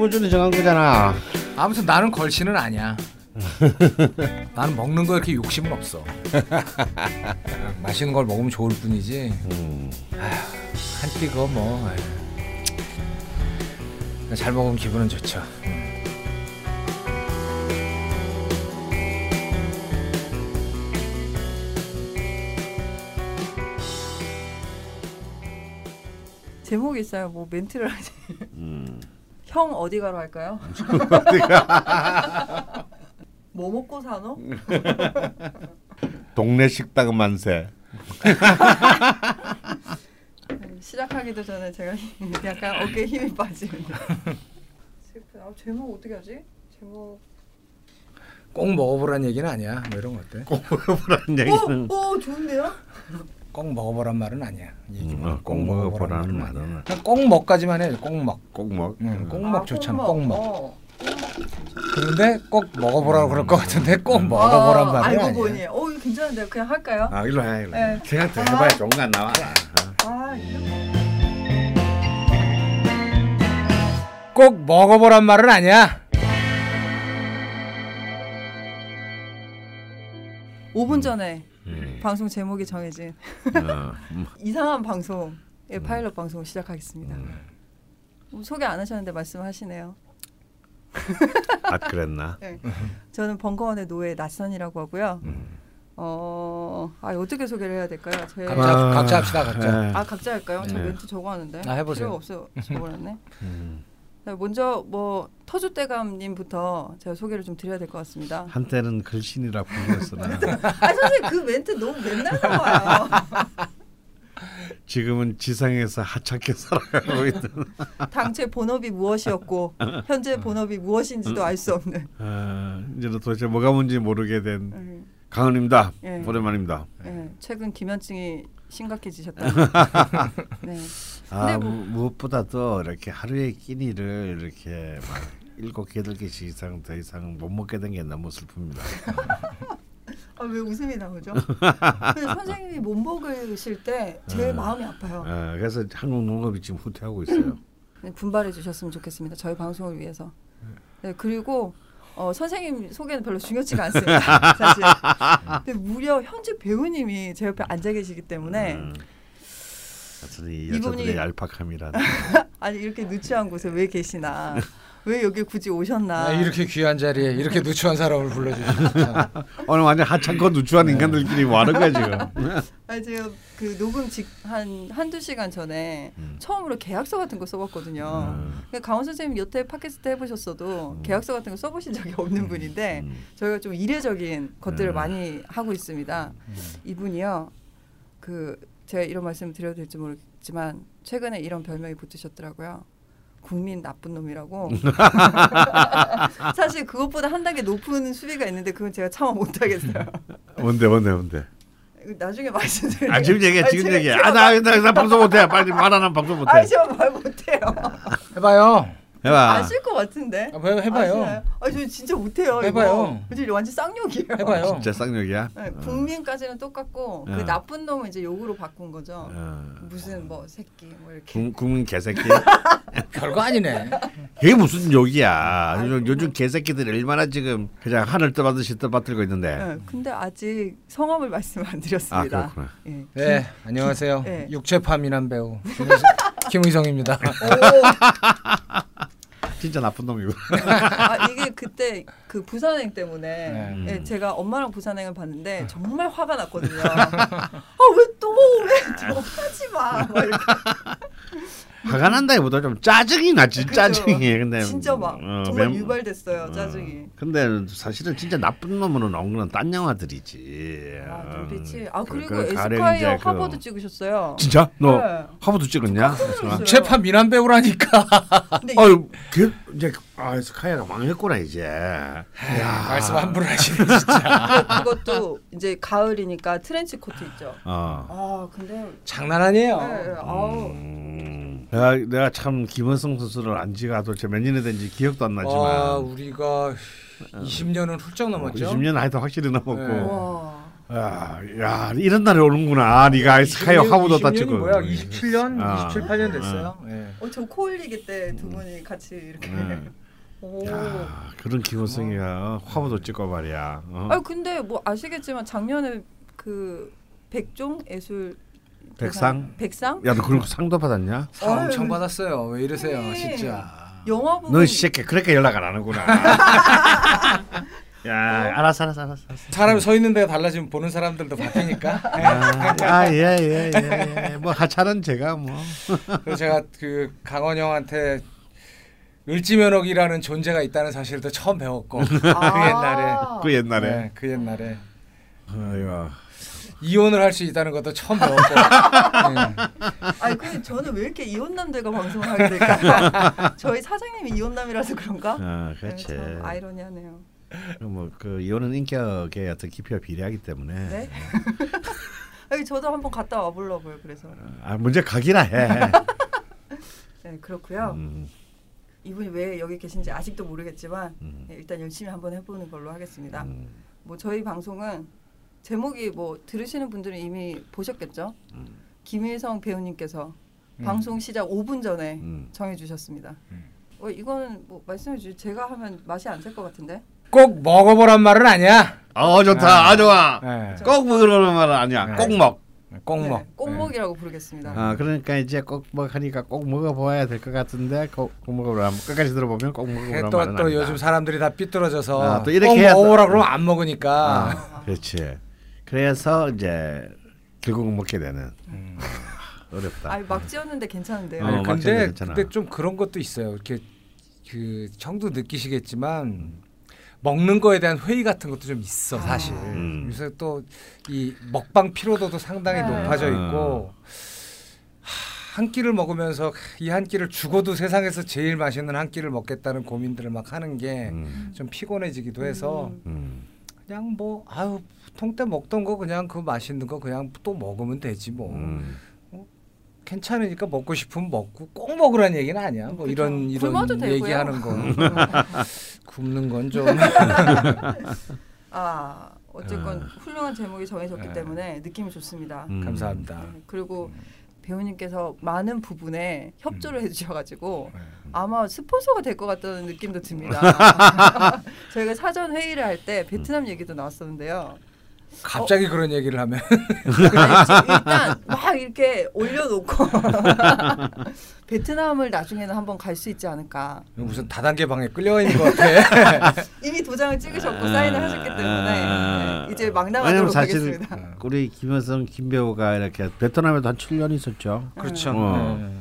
15주는 정한 거잖아. 아무튼 나는 걸치는 아니야. 나는 먹는 거 이렇게 욕심은 없어. 맛있는 걸 먹으면 좋을 뿐이지. 음. 한끼 그거 뭐. 잘 먹으면 기분은 좋죠. 제목이 있어요. 뭐 멘트를 하지. 음. 형 어디 가로 할까요? 뭐 먹고 사노? 동네 식당 만세. 음, 시작하기도 전에 제가 약간 어깨에 힘이 빠지는. 아 제목 어떻게 하지? 제목. 꼭 먹어보란 얘기는 아니야. 뭐 이런 거 어때? 먹어보라는 얘기는. 오, 오 좋은데요? 꼭 먹어보란 말은 아니야. 음, 어, 꼭 먹어보라는 말은 아니야. 그냥 꼭 먹까지만 해. 꼭 먹. 꼭 먹. 응, 꼭 아, 먹 좋잖아. 꼭꼭 먹. 어. 그런데 꼭 먹어보라고 그럴 것 같은데 꼭 음. 먹어보란 아, 말은 알고 아니야. 보니. 어 이거 괜찮은데요. 그냥 할까요? 아 일로 해. 일로. 네. 제가 더 아. 해봐야 좋은 거 안 나와. 아 이거. 꼭 먹어보란 말은 아니야. 5분 전에 음. 방송 제목이 정해진 어, 음. 이상한 방송의 파일럿 방송 시작하겠습니다. 뭐 소개 안 하셨는데 말씀하시네요. 아 그랬나? 네. 저는 벙커원의 노예 낯선이라고 하고요. 어, 아 어떻게 소개를 해야 될까요? 제 각자 아, 각자 합시다. 각자. 예. 아 각자 할까요? 저 네. 멘트 적어놨는데. 아, 해보세요. 필요 없어 적어놨네. 음. 자, 먼저 뭐 터줏대감님부터 제가 소개를 좀 드려야 될 것 같습니다. 한때는 글신이라 불렸으나 아 선생님 그 멘트 너무 맨날 나와요. 지금은 지상에서 하찮게 살아가고 있는. 당최 본업이 무엇이었고 현재 본업이 무엇인지도 알 수 없는. 아, 이제는 도대체 뭐가 뭔지 모르게 된 음, 강은입니다. 예. 오랜만입니다. 예, 최근 기면증이 심각해지셨다. 네. 아 뭐- 무, 무엇보다도 이렇게 하루에 끼니를 이렇게 막 일곱 개, 여덟 개씩 이상 더 이상 못 먹게 된 게 너무 슬픕니다. 아, 왜 웃음이 나오죠? 선생님이 못 먹으실 때 제일 음. 마음이 아파요. 아, 그래서 한국 농업이 지금 후퇴하고 있어요. 네, 분발해 주셨으면 좋겠습니다. 저희 방송을 위해서. 네, 그리고 어, 선생님 소개는 별로 중요치가 않습니다. 사실. 근데 무려 현직 배우님이 제 옆에 앉아 계시기 때문에 음. 하여튼 이 이분이- 여자들의 얄팍함이란 아니 이렇게 누추한 곳에 왜 계시나? 왜 여기 굳이 오셨나? 아, 이렇게 귀한 자리에 이렇게 누추한 사람을 불러주셨잖아. 오늘 완전 하찮고 누추한 인간들끼리 뭐 하는 거야 지금? 아니 제가 그 녹음 직한 한두 시간 전에 음. 처음으로 계약서 같은 거 써봤거든요. 음. 강원 선생님 여태 팟캐스트 해보셨어도 음. 계약서 같은 거 써보신 적이 없는 분인데 음. 저희가 좀 이례적인 것들을 음. 많이 하고 있습니다. 이분이요, 그 제가 이런 말씀 드려도 될지 모르겠지만 최근에 이런 별명이 붙으셨더라고요. 국민 나쁜 놈이라고. 사실 그것보다 한 단계 높은 수위가 있는데 그건 제가 참아 못하겠어요. 뭔데 뭔데 뭔데? 이거 나중에 말씀드릴게요. 아 지금 얘기해 지금 얘기해. 제가 아나 나, 나 방송 못해. 빨리 말하는 방송 못해. 아니 제가 말 못해요. 해봐요. 해봐. 아실 것 같은데. 아, 해- 해봐요. 아시나요? 아, 저 진짜 못해요. 해봐요. 이거. 저 완전 쌍욕이에요. 해봐요. 진짜 쌍욕이야. 네, 국민까지는 똑같고 그 어. 나쁜 놈은 이제 욕으로 바꾼 거죠. 어. 무슨 뭐 새끼 뭐 이렇게. 국- 국민 개새끼. 별거 아니네. 그게 무슨 욕이야. 아이고. 요즘, 요즘 개새끼들이 얼마나 지금 그냥 하늘 떠받듯이 떠받들고 있는데. 네, 근데 아직 성함을 말씀 안아 드렸습니다. 그렇구나. 예. 네, 안녕하세요. 네. 육체파 미남 배우 김의성- 김의성입니다. 진짜 나쁜 놈이고. 아 이게 그때 그 부산행 때문에 네. 예, 제가 엄마랑 부산행을 봤는데 정말 화가 났거든요. 아 왜 또 왜 또 하지 마. 막 이렇게. 화가 난다기보다 좀 짜증이 나지 그죠. 짜증이. 근데 진짜 막 어, 정말 멤- 유발됐어요 어. 짜증이. 근데 사실은 진짜 나쁜 놈으로 나온 거는 딴 영화들이지. 아 어, 눈빛이. 아 그- 그리고 그 에스콰이어 이제 그- 화보도 찍으셨어요. 진짜? 너 네. 화보도 찍었냐? 놀랐어요. 육체파 미남 배우라니까. 근데 아유, 그 이제 아 스카이가 망했구나 이제. 야, 야. 말씀 함부로 하시네 진짜. 그것도 이제 가을이니까 트렌치 코트 있죠. 어. 아 근데 장난 아니에요. 네, 아우 음, 내가 내가 참 김원성 선수를 안 지가 도대체 몇 년이 된지 기억도 안 나지만 와, 우리가 20년은 훌쩍 넘었죠. 20년 하여튼 확실히 넘었고 네. 와 야, 야 이런 날이 오는구나. 네가 스카이 화보도 20년이 다치고. 뭐야? 27년, 아. 27, 8년 됐어요. 예. 어, 저 코올리기 때 두 분이 같이 이렇게. 네. 오. 야, 그런 기본성이가 화보도 찍고 말이야. 어? 아 근데 뭐 아시겠지만 작년에 그 백종 예술 백상? 대상- 백상 야, 너 그런 거 상도 받았냐? 상. 엄청 받았어요. 왜 이러세요, 아니. 진짜. 영화 부분 너이 새끼 그렇게 연락 안 하는구나. 야, 알았어, 알았어, 알았어. 사람이 서 있는 데가 달라지면 보는 사람들도 바뀌니까. 예. 아, 예, 예, 예, 예. 뭐 하차는 제가 뭐. 그래서 제가 그 강원 형한테 을지면옥이라는 존재가 있다는 사실도 처음 배웠고 그 옛날에 그 옛날에. 네, 그 옛날에 아이고. 이혼을 할 수 있다는 것도 처음 배웠고 네. 아니 근데 저는 왜 이렇게 이혼남들과 방송을 하게 될까? 저희 사장님이 이혼남이라서 그런가? 아, 네, 그렇지. 참 아이러니하네요. 뭐그 이혼은 인격의 어떤 깊이와 비례하기 때문에. 네? 아니 저도 한번 갔다 와보려고요. 그래서 아, 먼저 가기나 해. 네 그렇고요. 음, 이분이 왜 여기 계신지 아직도 모르겠지만 음, 네, 일단 열심히 한번 해보는 걸로 하겠습니다. 음, 뭐 저희 방송은 제목이 뭐 들으시는 분들은 이미 보셨겠죠? 음. 김일성 배우님께서 음. 방송 시작 5분 전에 음. 정해주셨습니다. 음. 어, 이거는 뭐 말씀해 주시 제가 하면 맛이 안살것 같은데. 꼭 먹어보란 말은 아니야. 어 좋다. 아 좋아. 네. 꼭 먹으라는 말은 아니야. 네. 꼭 먹. 꼭 네, 먹. 꼭먹이라고 부르겠습니다. 아 그러니까 이제 꼭 먹 하니까 꼭 먹어봐야 될 것 같은데 꼭, 꼭 먹어보라. 끝까지 들어보면 꼭 먹어보라 또, 말은 또 아니다. 요즘 사람들이 다 삐뚤어져서 아, 또 이렇게 꼭 먹어보라 그러면 안 먹으니까 아, 그렇지. 그래서 이제 결국 먹게 되는 음. 어렵다. 아니 막 지었는데 괜찮은데요. 어, 아니, 맞잖아, 근데 괜찮아. 근데 좀 그런 것도 있어요. 이렇게 그 형도 느끼시겠지만 먹는 거에 대한 회의 같은 것도 좀 있어 아. 사실. 음. 요새 또 이 먹방 피로도도 상당히 네. 높아져 음. 있고 하, 한 끼를 먹으면서 이 한 끼를 죽어도 세상에서 제일 맛있는 한 끼를 먹겠다는 고민들을 막 하는 게좀 음, 피곤해지기도 해서 음. 음. 그냥 뭐 아유 보통 때 먹던 거 그냥 그 맛있는 거 그냥 또 먹으면 되지 뭐. 음. 괜찮으니까 먹고 싶으면 먹고 꼭 먹으라는 얘기는 아니야. 뭐 그쵸. 이런 이런 되고요. 얘기하는 거 굶는 건 좀. 아 어쨌건 아. 훌륭한 제목이 정해졌기 네. 때문에 느낌이 좋습니다. 음. 감사합니다. 네, 그리고 배우님께서 많은 부분에 협조를 해주셔가지고 네. 아마 스폰서가 될 것 같다는 느낌도 듭니다. 저희가 사전 회의를 할 때 베트남 얘기도 나왔었는데요. 갑자기 그런 얘기를 하면 일단 막 이렇게 올려놓고 베트남을 나중에는 한번 갈 수 있지 않을까. 무슨 다단계 방에 끌려가 있는 것 같아. 이미 도장을 찍으셨고 사인을 하셨기 때문에 네, 이제 막 나가도록 하겠습니다. 우리 김현성 김배우가 이렇게 베트남에도 한 7년 있었죠. 그렇죠. 어. 네.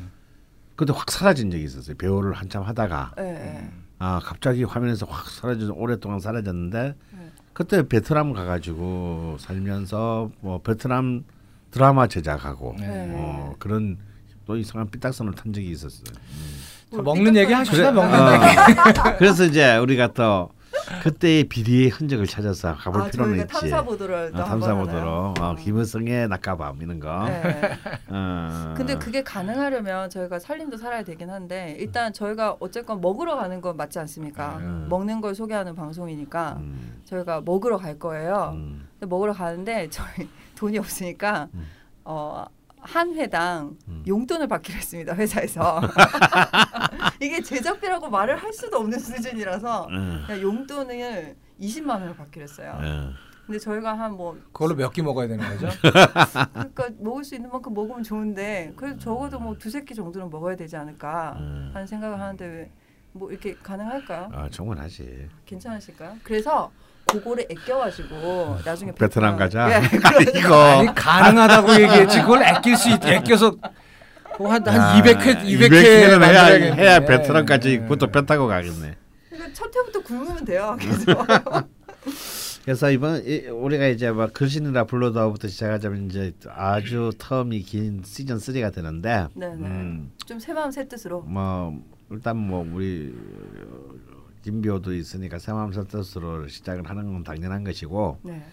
그때 확 사라진 적이 있었어요. 배우를 한참 하다가 네, 네. 아 갑자기 화면에서 확 사라져 오랫동안 사라졌는데 네. 그때 베트남 가가지고 살면서 뭐 베트남 드라마 제작하고 네. 어, 그런 또 이상한 삐딱선을 탄 적이 있었어요. 자, 먹는 얘기 하시다 그래, 먹는 어, 얘기. 그래서 이제 우리가 또 그때의 비리의 흔적을 찾아서 가볼 아, 필요는 있지. 탐사 보도를 또 어, 한번 탐사? 보도로 어, 김은성의 낙가밤 이런 거. 네. 어. 근데 그게 가능하려면 저희가 살림도 살아야 되긴 한데 일단 저희가 어쨌건 먹으러 가는 건 맞지 않습니까? 음. 먹는 걸 소개하는 방송이니까 음, 저희가 먹으러 갈 거예요. 음, 먹으러 가는데 저희 돈이 없으니까 음. 어, 한 회당 음. 용돈을 받기로 했습니다 회사에서 이게 제작비라고 말을 할 수도 없는 수준이라서 음, 용돈을 20만 원을 받기로 했어요. 음. 근데 저희가 한 뭐 그걸로 몇 끼 먹어야 되는 거죠? 그러니까 먹을 수 있는 만큼 먹으면 좋은데 그래도 적어도 뭐 두세 끼 정도는 먹어야 되지 않을까 음. 하는 생각을 하는데 왜 뭐 이렇게 가능할까요? 아 충분하지. 괜찮으실까요? 그래서 그거를 아껴가지고 나중에 베트남 가자. 예, 이거. 아니 가능하다고 얘기했지. 그걸 아낄 수 있, 아껴서 한한 야, 200회 200회 200회는 해야 해야 베트남까지 그것도 배 타고 가겠네. 그러니까 첫 회부터 굶으면 돼요. 그래서 이번 이, 우리가 이제 막 글씨느라 불러다부터 시작하자면 이제 아주 텀이 긴 시즌 3가 되는데 네네. 음, 좀 새마음 새뜻으로. 뭐 일단 뭐 우리 어, 김비호도 있으니까 새마음 설뜻으로 시작을 하는 건 당연한 것이고 네.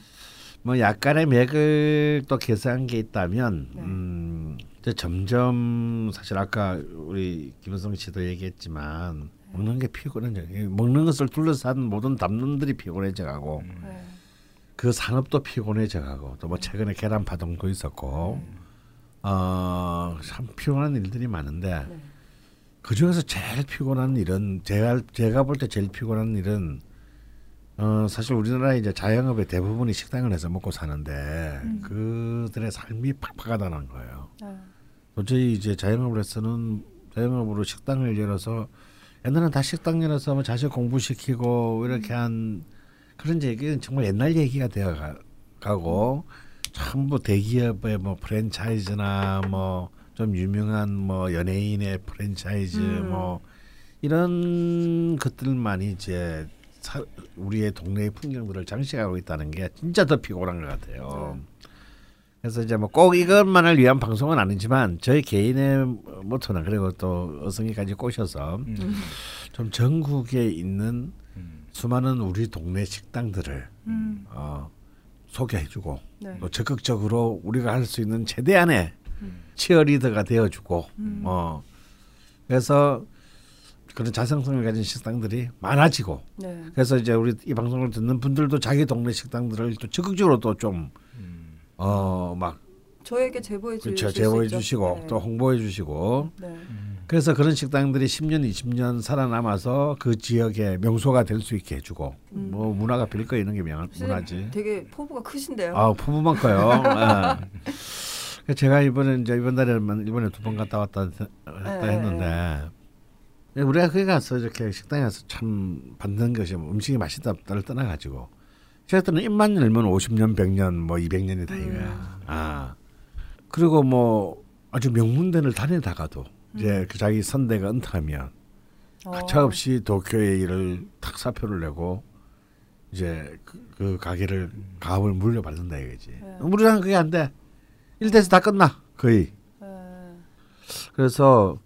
뭐 약간의 맥을 또 개선한 게 있다면 네. 음, 이제 점점 사실 아까 우리 김은성 씨도 얘기했지만 먹는 게 피곤해져. 이 먹는 것을 둘러싼 모든 담론들이 피곤해져가고 네. 그 산업도 피곤해져가고 또 뭐 최근에 계란 파동도 있었고 어 참 피곤한 일들이 많은데 네. 그 중에서 제일 피곤한 일은 제가 제가 볼 때 제일 피곤한 일은 어 사실 우리나라 이제 자영업의 대부분이 식당을 해서 먹고 사는데 그들의 삶이 팍팍하다는 거예요. 아, 도저히 이제 자영업을 해서는 자영업으로 식당을 열어서 옛날에는 다 식당 열어서 뭐 자식 공부시키고 이렇게 한 그런 얘기는 정말 옛날 얘기가 되어 가- 가고 전부 대기업의 뭐 프랜차이즈나 뭐 좀 유명한 뭐 연예인의 프랜차이즈 음. 뭐 이런 것들만이 이제 사, 우리의 동네의 풍경들을 장식하고 있다는 게 진짜 더 피곤한 것 같아요. 그래서 이제 뭐 꼭 이것만을 위한 방송은 아니지만 저희 개인의 모토는 그리고 또 어성이까지 꼬셔서 음. 좀 전국에 있는 음. 수많은 우리 동네 식당들을 음, 어, 소개해주고 네. 또 적극적으로 우리가 할 수 있는 최대한의 음. 치어리더가 되어주고 음. 어 그래서 그런 자성성을 가진 식당들이 많아지고 네. 그래서 이제 우리 이 방송을 듣는 분들도 자기 동네 식당들을 또 적극적으로 또좀 음. 어막 저에게 제보해 주실 그렇죠 수 제보해. 주시고 네. 또 홍보해 주시고 네. 음. 그래서 그런 식당들이 10년 20년 살아남아서 그 지역의 명소가 될 수 있게 해주고 음. 뭐 문화가 빌거 있는 게 명, 문화지 되게 포부가 크신데요. 아 부부만 커요 예. 제가 이번에 이제 이번 달에만 일본에 두 번 갔다 왔다 했- 했다 네, 했는데 우리가 거기 가서 이렇게 식당에 가서 참 받는 것이 뭐 음식이 맛있다를 떠나가지고 제가 때는 입만 열면 50년 100년 뭐 200년이 다 음. 이거야 아 그리고 뭐 아주 명문대를 다니다가도 이제 그 자기 선대가 은퇴하면 어. 가차없이 도쿄의 일을 탁 사표를 내고 이제 그, 그 가게를 가업을 물려받는다 이거지. 네. 우리랑 그게 안 돼. 일대에서 다 끝나 거의. 네. 그래서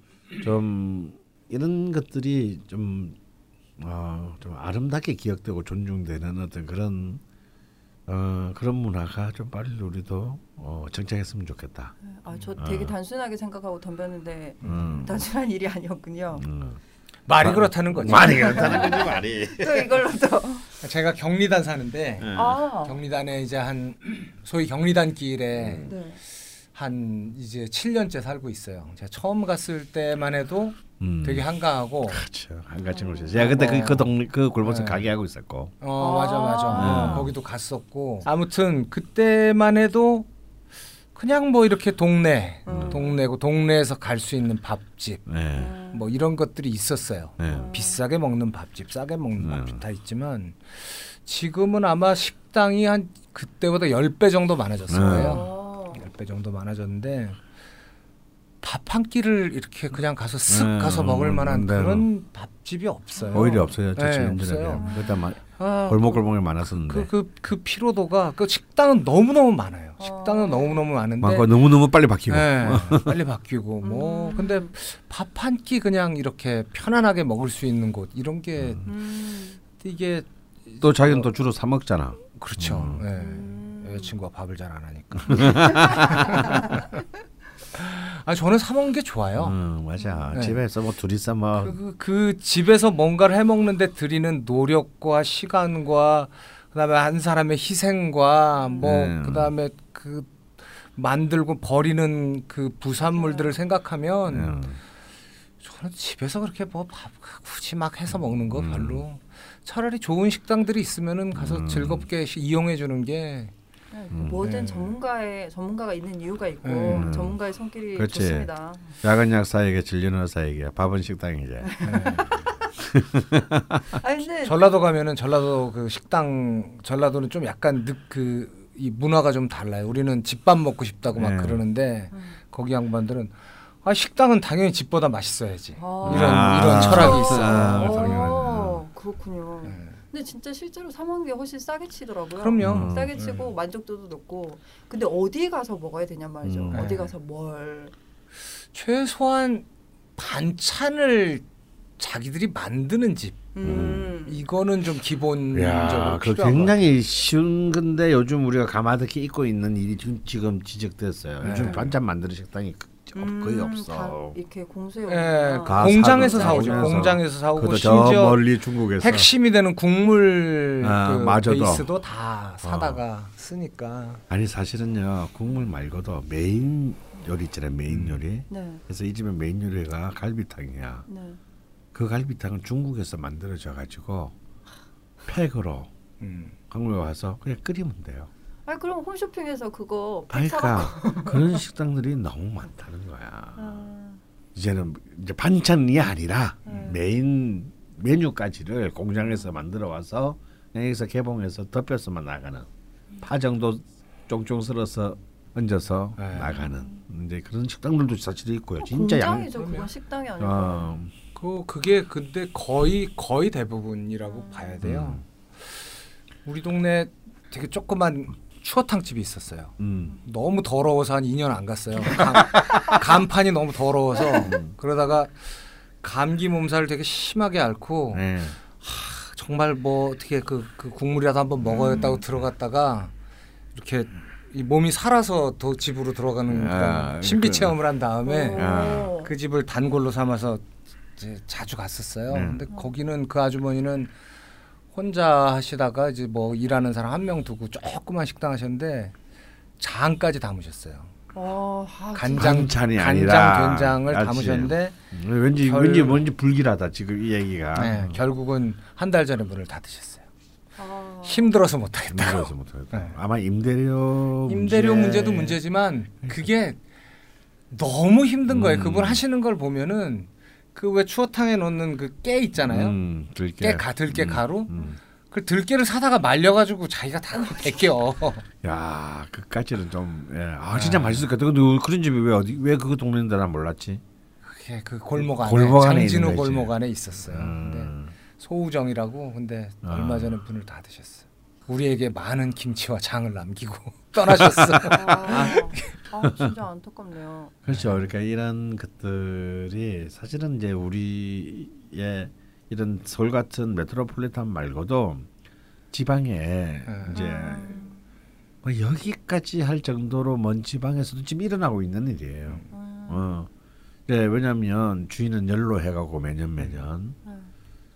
좀 이런 것들이 좀, 어, 좀 아름답게 기억되고 존중되는 어떤 그런 어, 그런 문화가 좀 빨리 우리도 어, 정착했으면 좋겠다. 아, 저 되게 아. 단순하게 생각하고 덤볐는데 음. 단순한 일이 아니었군요. 음. 말이 그렇다는 거죠. 많이 그렇다는 거지 말이. 또 이걸로 또 제가 경리단 사는데 음. 아. 경리단에 이제 한 소위 경리단 길에 네. 한 이제 7년째 살고 있어요. 제가 처음 갔을 때만 해도 음. 되게 한가하고 그렇죠. 한가지 곳이죠. 제가 그때 그, 그 동네 그 골목에서 네. 가게 하고 있었고. 어 맞아 맞아 아. 어, 거기도 갔었고 아무튼 그때만 해도 그냥 뭐 이렇게 동네 음. 동네고 동네에서 갈 수 있는 밥집 네. 음. 뭐 이런 것들이 있었어요. 네. 비싸게 먹는 밥집, 싸게 먹는 네. 밥집 다 있지만 지금은 아마 식당이 한 그때보다 10배 정도 많아졌을 네. 거예요. 어. 10배 정도 많아졌는데 밥 한 끼를 이렇게 그냥 가서 쓱 네, 가서 먹을 음, 만한 네. 그런 밥집이 없어요. 오히려 없어졌죠. 네, 지금 없어요. 전에 그때 막 아, 골목골목에 많았었는데. 그, 그, 그 피로도가 그 식당은 너무 너무 많아요. 어. 식당은 너무 너무 많은데 많고 너무 너무 빨리 바뀌고. 네, 빨리 바뀌고 뭐 음. 근데 밥 한 끼 그냥 이렇게 편안하게 먹을 수 있는 곳 이런 게 음. 이게 또 자기는 또 주로 사 먹잖아. 그렇죠. 음. 네. 음. 여자친구가 밥을 잘 안 하니까. 아 저는 사 먹는 게 좋아요. 응, 맞아. 네. 집에서 뭐 둘이서 뭐 그, 그, 그 집에서 뭔가를 해 먹는데 들이는 노력과 시간과 그다음에 한 사람의 희생과 뭐 네. 그다음에 그 만들고 버리는 그 부산물들을 생각하면 응. 저는 집에서 그렇게 뭐 밥 굳이 막 해서 먹는 거 음. 별로 차라리 좋은 식당들이 있으면은 가서 음. 즐겁게 시- 이용해 주는 게 네, 음. 뭐든 네. 전문가의 전문가가 있는 이유가 있고 음. 전문가의 손길이 그렇지. 좋습니다. 약은 약사에게 진료는 의사에게 밥은 식당이지. 네. 아 근데 전라도 가면은 전라도 그 식당 전라도는 좀 약간 그 이 문화가 좀 달라요. 우리는 집밥 먹고 싶다고 막 네. 그러는데 음. 거기 양반들은 아 식당은 당연히 집보다 맛있어야지. 아. 이런 아. 이런 철학이 어, 있어요. 아. 그렇군요. 네. 근데 진짜 실제로 사 먹는 게 훨씬 싸게 치더라고요. 그럼요. 음. 싸게 치고 만족도도 높고. 근데 어디 가서 먹어야 되냐 말이죠. 음. 어디 네. 가서 뭘. 최소한 반찬을 자기들이 만드는 집 음. 이거는 좀 기본적으로 야, 그 굉장히 쉬운 건데 요즘 우리가 가마득히 잊고 있는 일이 지금, 지금 지적됐어요. 네. 요즘 반찬 만드는 식당이 그- 거의 음, 없어. 다 이렇게 공수해 예. 가- 공장에서 사오죠. 공장에서. 사오고 심지어 멀리 중국에서 핵심이 되는 국물 아, 그 마저도. 베이스도 다 사다가 쓰니까. 아니 사실은요 국물 말고도 메인 요리 있잖아요 메인 음. 요리. 네, 그래서 이 집의 메인 요리가 갈비탕이야. 네. 그 갈비탕은 중국에서 만들어져 가지고 팩으로 음. 한국에 와서 그냥 끓이면 돼요. 아 그럼 홈쇼핑에서 그거. 그러니까 그런 식당들이 너무 많다는 거야. 아, 이제는 이제 반찬이 아니라 네. 메인 메뉴까지를 공장에서 만들어 와서 여기서 개봉해서 덮여서만 나가는 파 정도 쫑쫑 썰어서 얹어서 네. 나가는 이제 그런 식당들도 사실 있고요. 진짜 양. 공장이죠. 그건 그러면- 식당이 아니고. 어, 그 그게 근데 거의 거의 대부분이라고 봐야 돼요. 음. 우리 동네 되게 조그만 추어탕 집이 있었어요. 음. 너무 더러워서 한 2년 안 갔어요. 간, 간판이 너무 더러워서 그러다가 감기 몸살을 되게 심하게 앓고 네. 정말 뭐 어떻게 그, 그 국물이라도 한번 먹어야겠다고 들어갔다가 이렇게 이 몸이 살아서 더 집으로 들어가는 아, 그런 신비 그- 체험을 한 다음에 오. 그 집을 단골로 삼아서 이제 자주 갔었어요. 네. 근데 거기는 그 아주머니는 혼자 하시다가 이제 뭐 일하는 사람 한 명 두고 조그만 식당 하셨는데 장까지 담으셨어요. 어, 아, 간장 간장 아니라. 된장을 그렇지. 담으셨는데 음, 왠지 결- 왠지 뭔지 불길하다 지금 이 얘기가. 네, 결국은 한 달 전에 문을 닫으셨어요. 아. 힘들어서 못 하겠다고. 힘들어서 못하겠다. 네. 아마 임대료 임대료 문제. 문제도 문제지만 그게 너무 힘든 거예요. 음. 그분 하시는 걸 보면은 그 왜 추어탕에 넣는 그 깨 있잖아요. 음, 들깨. 깨 가, 들깨 음, 가루. 음. 그 들깨를 사다가 말려가지고 자기가 다 벗겨. 야, 그까지는 좀, 예. 아, 진짜 맛있을 것 같아. 근데 그런 집이 왜 어디, 왜 그 동네인데 난 몰랐지? 그게 그 골목 안에 골목 안에 장진호. 골목 안에 있었어요. 근데 음. 소우정이라고 근데 아. 얼마 전에 문을 닫으셨어요. 우리에게 많은 김치와 장을 남기고 떠나셨어. 아, 아, 진짜 안타깝네요. 그렇죠. 그러니까 이런 것들이 사실은 이제 우리의 이런 서울 같은 메트로폴리탄 말고도 지방에 네. 이제 음, 뭐 여기까지 할 정도로 먼 지방에서도 지금 일어나고 있는 일이에요. 음, 어. 네, 왜냐하면 주인은 연로 해가고 매년 매년 음,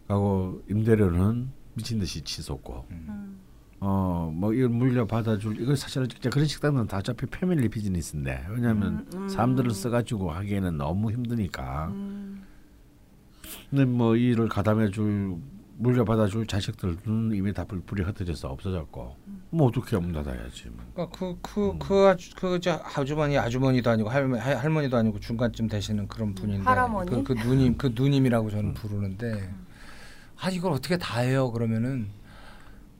하고 임대료는 미친 듯이 치솟고 음. 어 뭐 이걸 물려 받아줄 이거 사실은 진짜 그런 식당은 다 어차피 패밀리 비즈니스인데 왜냐하면 음, 음. 사람들을 써가지고 하기에는 너무 힘드니까 음. 근데 뭐이 일을 가담해줄 물려 받아줄 자식들은 이미 다 불불이 흩어져서 없어졌고 뭐 어떻게 문 닫아야지 뭐. 그러니까 그그그 아주 그저 아주머니 아주머니도 아니고 할머, 할- 할머니도 아니고 중간쯤 되시는 그런 분인데 할아버니? 그, 그 누님 그 누님이라고 저는 부르는데 아 이걸 어떻게 다 해요 그러면은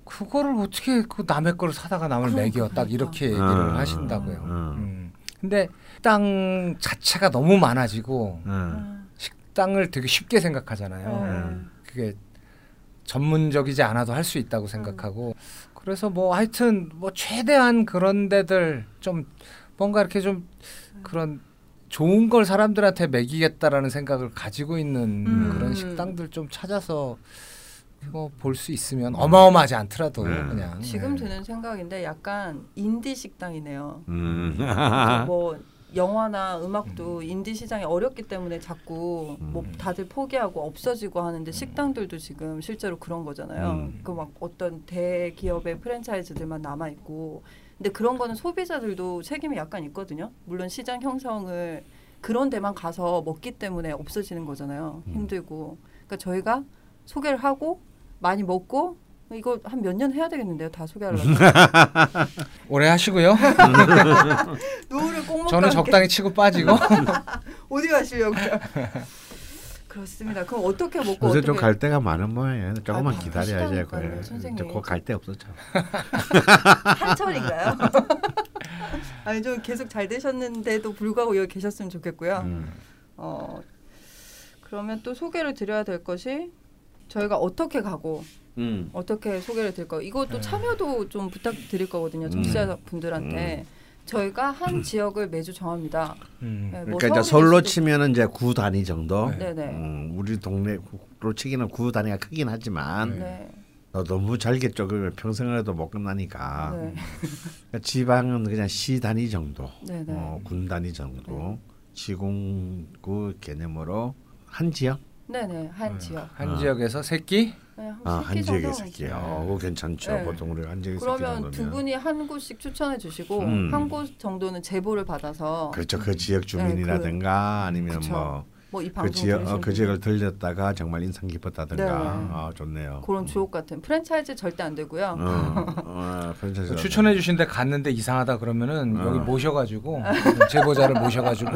그거를 어떻게 그 남의 거를 사다가 남을 그러니까, 먹여 딱 이렇게 그러니까. 얘기를 아, 하신다고요. 아. 음. 근데 땅 자체가 너무 많아지고 응. 음. 식당을 되게 쉽게 생각하잖아요. 음. 그게 전문적이지 않아도 할 수 있다고 생각하고 그래서 뭐 하여튼 뭐 최대한 그런 데들 좀 뭔가 이렇게 좀 그런 좋은 걸 사람들한테 먹이겠다라는 생각을 가지고 있는 음. 그런 식당들 좀 찾아서 뭐볼수 있으면 어마어마하지 않더라도 네. 그냥 지금 네. 드는 생각인데 약간 인디 식당이네요. 음. 뭐 영화나 음악도 인디 시장이 어렵기 때문에 자꾸 뭐 음. 다들 포기하고 없어지고 하는데 식당들도 지금 실제로 그런 거잖아요. 음. 그막 어떤 대기업의 프랜차이즈들만 남아 있고 근데 그런 거는 소비자들도 책임이 약간 있거든요. 물론 시장 형성을 그런 데만 가서 먹기 때문에 없어지는 거잖아요. 음. 힘들고. 그러니까 저희가 소개를 하고 많이 먹고 이거 한 몇 년 해야 되겠는데요. 다 소개하려면. 오래 하시고요. 노후를 꼭 먹고 저는. 적당히 치고 빠지고 어디 가시려고요? 그렇습니다. 그럼 어떻게 먹고 요새 어떻게 좀갈 데가 많은 모양이에요. 조금만 아, 기다려야지. 그래. 선생님. 곧갈 데 없었죠. 한철인가요? 아니 좀 계속 잘 되셨는데도 불구하고 여기 계셨으면 좋겠고요. 음. 어 그러면 또 소개를 드려야 될 것이 저희가 어떻게 가고 음. 어떻게 소개를 드릴까? 이것도 네. 참여도 좀 부탁드릴 거거든요. 음. 청취자 분들한테 저희가 한 지역을 매주 정합니다. 음. 네, 뭐 그러니까 이제 서울로 치면은 이제 구 단위 정도. 네. 네네. 음, 우리 동네로 치기는 구 단위가 크긴 하지만 네. 너 너무 잘게 쪼그면 평생을 해도 못 끝나니까 네. 그러니까 지방은 그냥 시 단위 정도, 네네. 어, 군 단위 정도 시군구 개념으로 한 지역? 네네 한 지역. 한 아. 지역에서 새끼 네, 한 아, 한 지역에 정도는 새끼. 있어요. 어, 그거 괜찮죠. 네. 보통 우리 한 지역에 새끼 그러면 정도면. 두 분이 한 곳씩 추천해 주시고 음. 한 곳 정도는 제보를 받아서 그렇죠. 그 지역 주민이라든가 아니면 그쵸. 뭐 뭐이그 방송 지역 어, 그분 지역을 들렸다가 정말 인상 깊었다든가 네. 아 좋네요. 그런 주옥 같은 프랜차이즈 절대 안 되고요. 어, 어, 프랜차이즈 추천해 주신데 갔는데 이상하다 그러면은 어. 여기 모셔가지고 제보자를 모셔가지고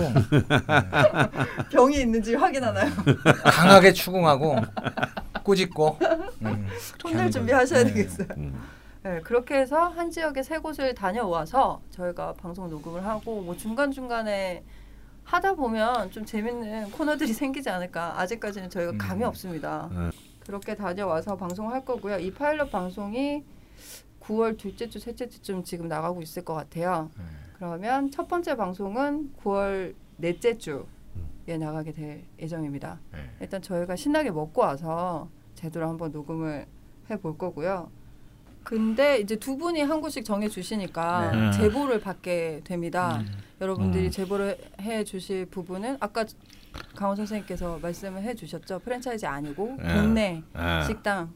병이 있는지 확인하나요? 강하게 추궁하고 꾸짖고 음, 하는 준비하셔야. 네. 되겠어요. 음. 네, 그렇게 해서 한 지역에 세 곳을 다녀와서 저희가 방송 녹음을 하고 뭐 중간 중간에 하다 보면 좀 재밌는 코너들이 생기지 않을까. 아직까지는 저희가 음. 감이 없습니다. 네. 그렇게 다녀와서 방송을 할 거고요. 이 파일럿 방송이 9월 둘째 주, 셋째 주쯤 지금 나가고 있을 것 같아요. 네. 그러면 첫 번째 방송은 9월 넷째 주에 나가게 될 예정입니다. 네. 일단 저희가 신나게 먹고 와서 제대로 한번 녹음을 해볼 거고요. 근데 이제 두 분이 한 곳씩 정해 주시니까 네. 제보를 받게 됩니다. 여러분들이 음. 제보를 해 주실 부분은 아까 강원 선생님께서 말씀을 해 주셨죠. 프랜차이즈 아니고 네. 동네 아, 식당,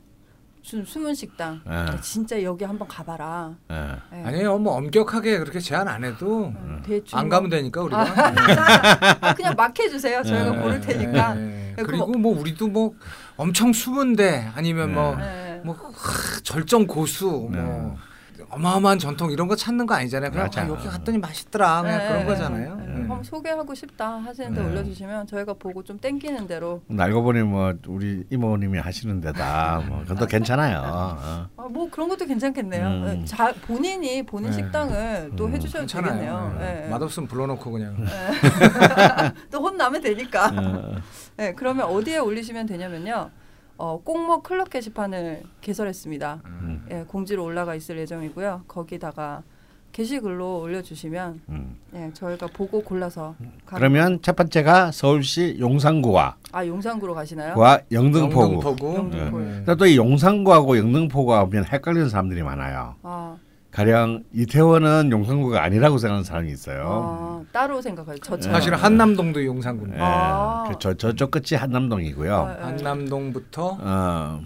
수, 숨은 식당. 아, 진짜 여기 한번 가봐라. 아. 네. 아니에요 뭐 엄격하게 그렇게 제안 안 해도 음, 대충 안 가면 되니까 우리가 아, 그냥 막 해주세요. 저희가 네. 고를 테니까. 네. 네, 그리고 그럼- 뭐 우리도 뭐 엄청 숨은데 아니면 뭐 네. 뭐 하, 절정 고수 네. 뭐 어마어마한 전통 이런 거 찾는 거 아니잖아요. 그냥. 아, 여기 갔더니 맛있더라 그냥 네, 그런 네, 거잖아요. 네. 네. 한번 소개하고 싶다 하시는데 네. 올려주시면 저희가 보고 좀 땡기는 대로 알고 보니 뭐 우리 이모님이 하시는 데다 뭐 그것도 괜찮아요. 어. 아, 뭐 그런 것도 괜찮겠네요. 음. 네, 자 본인이 본인 네. 식당을 또 음, 해주셔도 괜찮아요. 되겠네요. 네. 네. 맛없으면 불러놓고 그냥 또 혼나면 되니까. 어. 네, 그러면 어디에 올리시면 되냐면요. 어, 꼭먹 클럽 게시판을 개설했습니다. 음. 예, 공지로 올라가 있을 예정이고요. 거기다가 게시글로 올려주시면 음. 예, 저희가 보고 골라서 가- 그러면 첫 번째가 서울시 용산구와 아 용산구로 가시나요? 과 영등포구. 영등포구. 영등포구. 네. 또이 용산구하고 영등포구 하면 헷갈리는 사람들이 많아요. 아, 가령 이태원은 용산구가 아니라고 생각하는 사람이 있어요. 아, 따로 생각해요. 저처럼. 사실은 한남동도 용산구입니다. 예, 아. 그저 저쪽 끝이 한남동이고요. 아, 예. 한남동부터 어,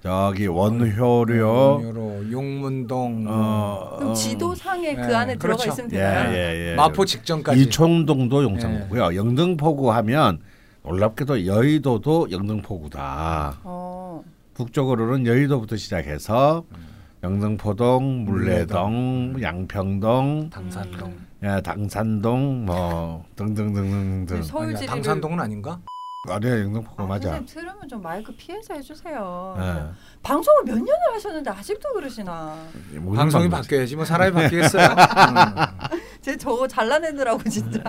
저기 원효료, 요로 용문동 어, 그럼 어, 지도상에 그 네, 안에 들어가 그렇죠. 있으면 예, 되나요? 예, 예. 마포 직전까지 이촌동도 용산구고요. 영등포구 하면 놀랍게도 여의도도 영등포구다. 어, 북쪽으로는 여의도부터 시작해서 영등포동, 물레동, 음. 양평동, 당산동. 야, 당산동 뭐 등등등등등. 네, 서울 아니야, 지리를 당산동은 아닌가? 아니야 영등포구 아, 맞아. 선생님 들으면 좀 마이크 피해서 해주세요. 예. 방송을 몇 년을 하셨는데 아직도 그러시나? 뭐 방송이 바뀌어야지 뭐 사람이 바뀌겠어요. 음. 제 저거 잘라내느라고 진짜.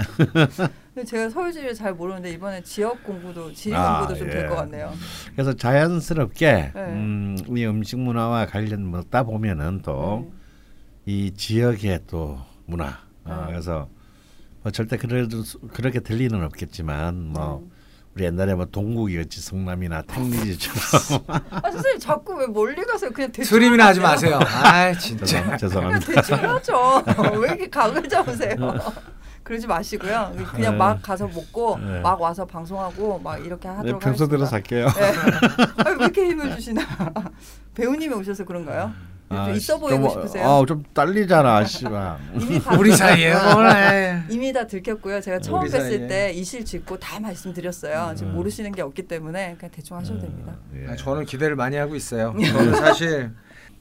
근데 제가 서울지를 잘 모르는데 이번에 지역 공부도 지리 아, 공부도 좀될 예. 것 같네요. 그래서 자연스럽게 네. 음, 이 음식 문화와 관련 먹다 보면은 또이 네. 지역의 또 문화. 어, 네. 그래서 뭐 절대 그래도 수- 그렇게 될 리는 없겠지만 뭐 음. 우리 옛날에 뭐 동국이었지 성남이나 탱리지처럼 아 선생님 자꾸 왜 멀리 가세요? 그냥 대충 트림이나 하지. 마세요. 아 진짜. 죄송- 죄송합니다. 대충 하죠. 왜 이렇게 각을 잡으세요? 그러지 마시고요. 그냥 네. 막 가서 먹고 네. 막 와서 방송하고 막 이렇게 네, 하도록 평소대로 하겠습니다. 살게요. 네. 아, 왜 이렇게 힘을 주시나? 배우님이 오셔서 그런가요? 좀 있어 씨, 보이고 좀, 싶으세요? 어, 좀 딸리잖아, 씨발. 우리 사이에 뭘 해. 이미 다 들켰고요. 제가 처음 뵀을 사이에. 때 이실 짓고 다 말씀드렸어요. 지금 음. 모르시는 게 없기 때문에 그냥 대충 하셔도 됩니다. 예. 아, 저는 기대를 많이 하고 있어요. 저는 사실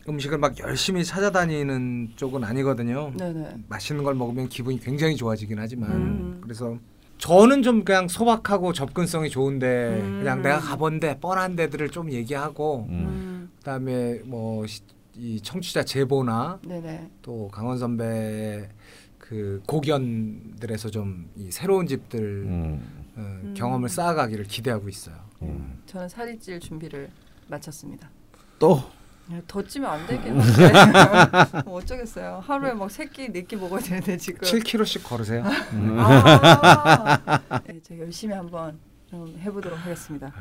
음식을 막 열심히 찾아다니는 쪽은 아니거든요. 네네. 맛있는 걸 먹으면 기분이 굉장히 좋아지긴 하지만 음. 그래서 저는 좀 그냥 소박하고 접근성이 좋은데 음. 그냥 내가 가본데 뻔한 데들을 좀 얘기하고 음. 음. 그다음에 뭐 이 청취자 제보나 네네. 또 강원 선배 그 고견들에서 좀 이 새로운 집들 음. 어, 음. 경험을 쌓아가기를 기대하고 있어요. 음. 저는 살이 찔 준비를 마쳤습니다. 또 야, 더 찌면 안 되겠는데 뭐 어쩌겠어요. 하루에 막 세끼 네끼 먹어야 되는데 지금. 7kg씩 걸으세요. 아, 네, 제가 열심히 한번 좀 해보도록 하겠습니다.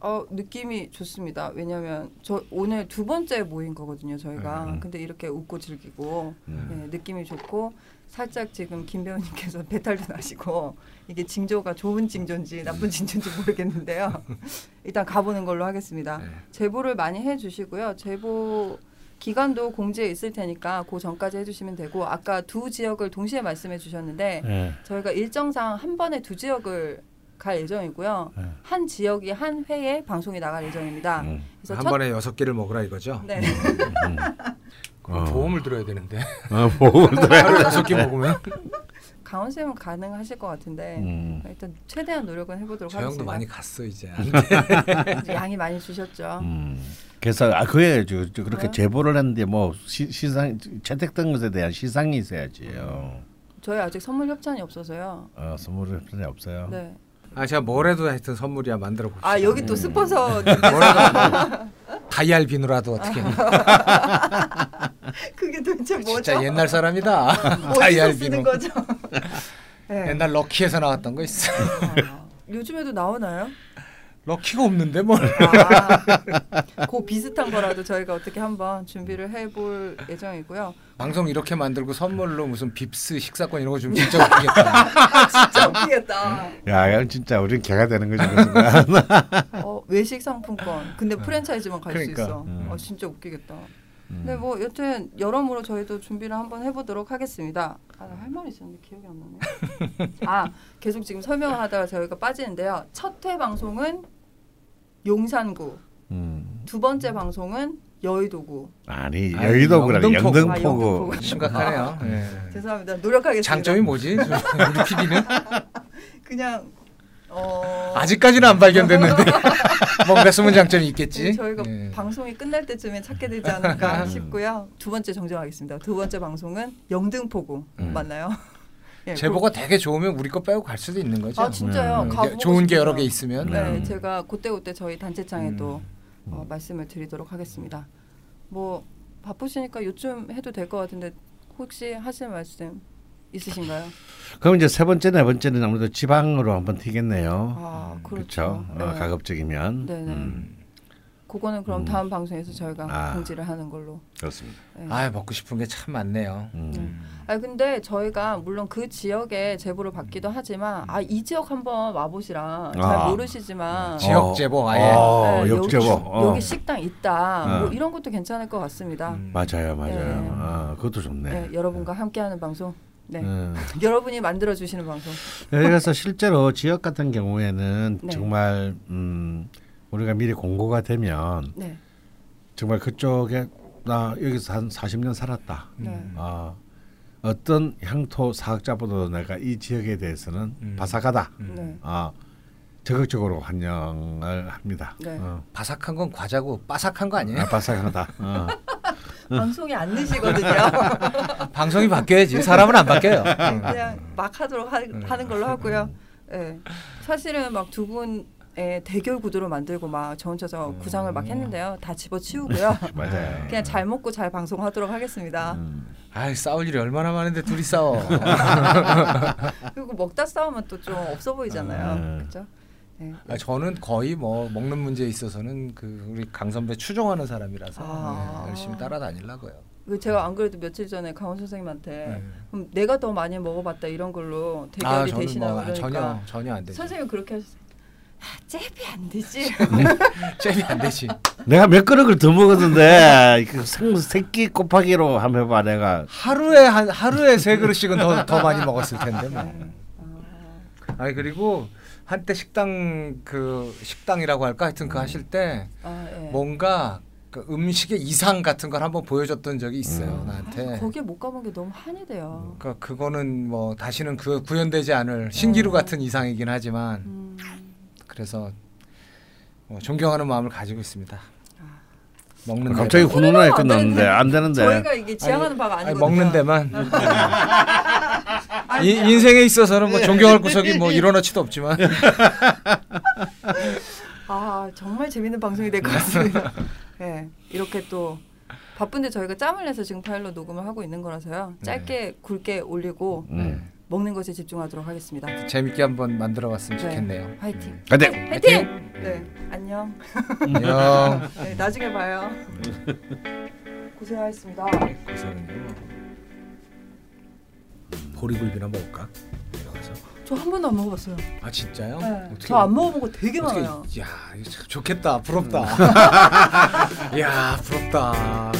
어 느낌이 좋습니다. 왜냐하면 저 오늘 두 번째 모인 거거든요, 저희가. 음. 근데 이렇게 웃고 즐기고 음. 네, 느낌이 좋고 살짝 지금 김 배우님께서 배탈도 나시고 이게 징조가 좋은 징조인지 나쁜 징조인지 모르겠는데요. 일단 가보는 걸로 하겠습니다. 네. 제보를 많이 해주시고요. 제보 기간도 공지에 있을 테니까 그 전까지 해주시면 되고 아까 두 지역을 동시에 말씀해 주셨는데 예. 저희가 일정상 한 번에 두 지역을 갈 예정이고요. 네. 한 지역이 한 회에 방송이 나갈 예정입니다. 음. 그래서 한 첫 번에 여섯 개를 먹으라 이거죠. 네. 어. 보험을 들어야 되는데 어, 보험을 들어야 하루 여섯 개 먹으면 강원 쌤은 가능하실 것 같은데 음. 일단 최대한 노력은 해보도록 하겠습니다. 많이 갔어 이제. 이제 양이 많이 주셨죠. 음. 그래서 아 그게 저, 저 그렇게 네. 제보를 했는데 뭐 시, 시상 채택된 것에 대한 시상이 있어야지요. 저희 아직 선물 협찬이 없어서요. 어, 선물은 필요 없어요. 네. 아 제가 뭐래도 하여튼 선물이야 만들어 봅시다. 아 여기 또 음. 스폰서 다이알 비누라도 어떻게 그게 도대체 뭐죠? 진짜 옛날 사람이다. 어디서 다이알 비누. 거죠? 네. 옛날 럭키에서 나왔던 거 있어. 아, 요즘에도 나오나요? 럭키가 없는데 뭘? 아, 그 비슷한 거라도 저희가 어떻게 한번 준비를 해볼 예정이고요. 방송 이렇게 만들고 선물로 무슨 빕스 식사권 이런 거 주면 진짜 웃기겠다. 진짜 웃기겠다. 야, 이건 진짜 우린 개가 되는 거지. 어, 외식 상품권. 근데 프랜차이즈만 갈수 그러니까. 있어. 음. 어, 진짜 웃기겠다. 음. 네, 뭐 여튼 여러모로 저희도 준비를 한번 해보도록 하겠습니다. 아, 할 말이 있었는데 기억이 안 나네. 아, 계속 지금 설명을 하다가 저희가 빠지는데요. 첫 회 방송은 용산구, 음. 두 번째 방송은 여의도구. 아니 여의도구라 영등포구. 아, 영등포구. 심각하네요. 예. 죄송합니다. 노력하겠습니다. 장점이 뭐지? 우리 PD는 그냥 어 아직까지는 안 발견됐는데 뭔가 숨은 장점이 있겠지. 네, 저희가 예. 방송이 끝날 때쯤에 찾게 되지 않을까 싶고요. 두 번째 정정하겠습니다. 두 번째 방송은 영등포구 음. 맞나요? 예, 제보가 되게 좋으면 우리 거 빼고 갈 수도 있는 거죠. 아 진짜요? 음. 가보고 좋은 게 여러. 개 있으면. 네, 음. 제가 그때 그때 저희 단체창에도 음. 어, 말씀을 드리도록 하겠습니다. 뭐 바쁘시니까 요즘 해도 될 것 같은데 혹시 하실 말씀 있으신가요? 그럼 이제 세 번째 네 번째는 아무래도 지방으로 한번 튀겠네요. 아 그렇죠. 그렇죠. 어, 네. 가급적이면. 네네. 음, 그거는 그럼 음. 다음 방송에서 저희가 아. 공지를 하는 걸로. 그렇습니다. 네. 아 먹고 싶은 게 참 많네요. 음. 아 근데 저희가 물론 그 지역에 제보를 받기도 하지만 아 이 지역 한번 와보시라 잘 아. 모르시지만 지역 제보 아예. 어, 네, 역제보. 여기, 어. 여기 식당 있다 어. 뭐 이런 것도 괜찮을 것 같습니다. 음. 맞아요, 맞아요. 네. 아, 그것도 좋네. 네, 여러분과 함께하는 방송. 네, 음. 여러분이 만들어 주시는 방송. 그래서 실제로 지역 같은 경우에는 네. 정말 음, 우리가 미리 공고가 되면 네, 정말 그쪽에 나 여기서 한 40년 살았다. 네. 아, 어떤 향토 사학자보다도 내가 이 지역에 대해서는 음. 바삭하다. 음. 네, 아, 적극적으로 환영을 합니다. 네. 어. 바삭한 건 과자고 바삭한 거 아니에요? 아, 바삭하다. 어. 방송이 안 되시거든요. 방송이 바뀌어야지 사람은 안 바뀌어요. 음. 그냥 막 하도록 하, 하는 걸로 하고요. 네, 사실은 막 두 분 의 대결 구도로 만들고 막 저 혼자서 구상을 막 했는데요. 다 집어치우고요. 맞아요. 그냥 잘 먹고 잘 방송하도록 하겠습니다. 음. 아이 싸울 일이 얼마나 많은데 둘이 싸워. 그리고 먹다 싸우면 또 좀 없어 보이잖아요. 음. 그렇죠? 네. 아, 저는 거의 뭐 먹는 문제에 있어서는 그 우리 강 선배 추종하는 사람이라서 아. 네, 열심히 따라다니려고요. 그 제가 안 그래도 며칠 전에 강원 선생님한테 네. 내가 더 많이 먹어봤다 이런 걸로 아 대결이 저는 되시나 뭐 그러니까 전혀 전혀 안 되죠. 선생님 그렇게 하셨어요. 아, 잽이 안 되지. 잽이 안 되지. 내가 몇 그릇을 더 먹었는데 그 생, 새끼 곱하기로 한번 해봐 내가 하루에 한 하루에 세 그릇씩은 더 더 많이 먹었을 텐데 뭐. 아니 그리고 한때 식당 그 식당이라고 할까 하여튼 그 하실 때 아, 예. 뭔가 그 음식의 이상 같은 걸 한번 보여줬던 적이 있어요 음. 나한테. 거기에 못 가본 게 너무 한이 돼요. 그러니까 그거는 뭐 다시는 그 구현되지 않을 신기루 어. 같은 이상이긴 하지만 음, 그래서 뭐 존경하는 마음을 가지고 있습니다. 먹는 갑자기. 훈훈하게 안 끝났는데. 안 되는데 저희가 이게 지향하는 아니, 바가 아니, 아니거든요. 먹는 데만 이, 인생에 있어서는 뭐 존경할 구석이 뭐 이런어치도 없지만 아 정말 재밌는 방송이 될 것 같습니다. 네, 이렇게 또 바쁜데 저희가 짬을 내서 지금 파일로 녹음을 하고 있는 거라서요. 짧게 굵게 올리고 음. 먹는 것에 집중하도록 하겠습니다. 재밌게 한번 만들어 봤으면 네. 좋겠네요. 화이팅. 근데 화이팅. 네, 안녕. 안녕. 네, 나중에 봐요. 고생하셨습니다. 고생은요. 보리굴비나 먹을까? 저 한 번도 안 먹어봤어요. 아 진짜요? 네. 어떻게- 저안 먹어본 거 되게 어떻게- 많아요. 야, 좋겠다. 부럽다. 야, 부럽다.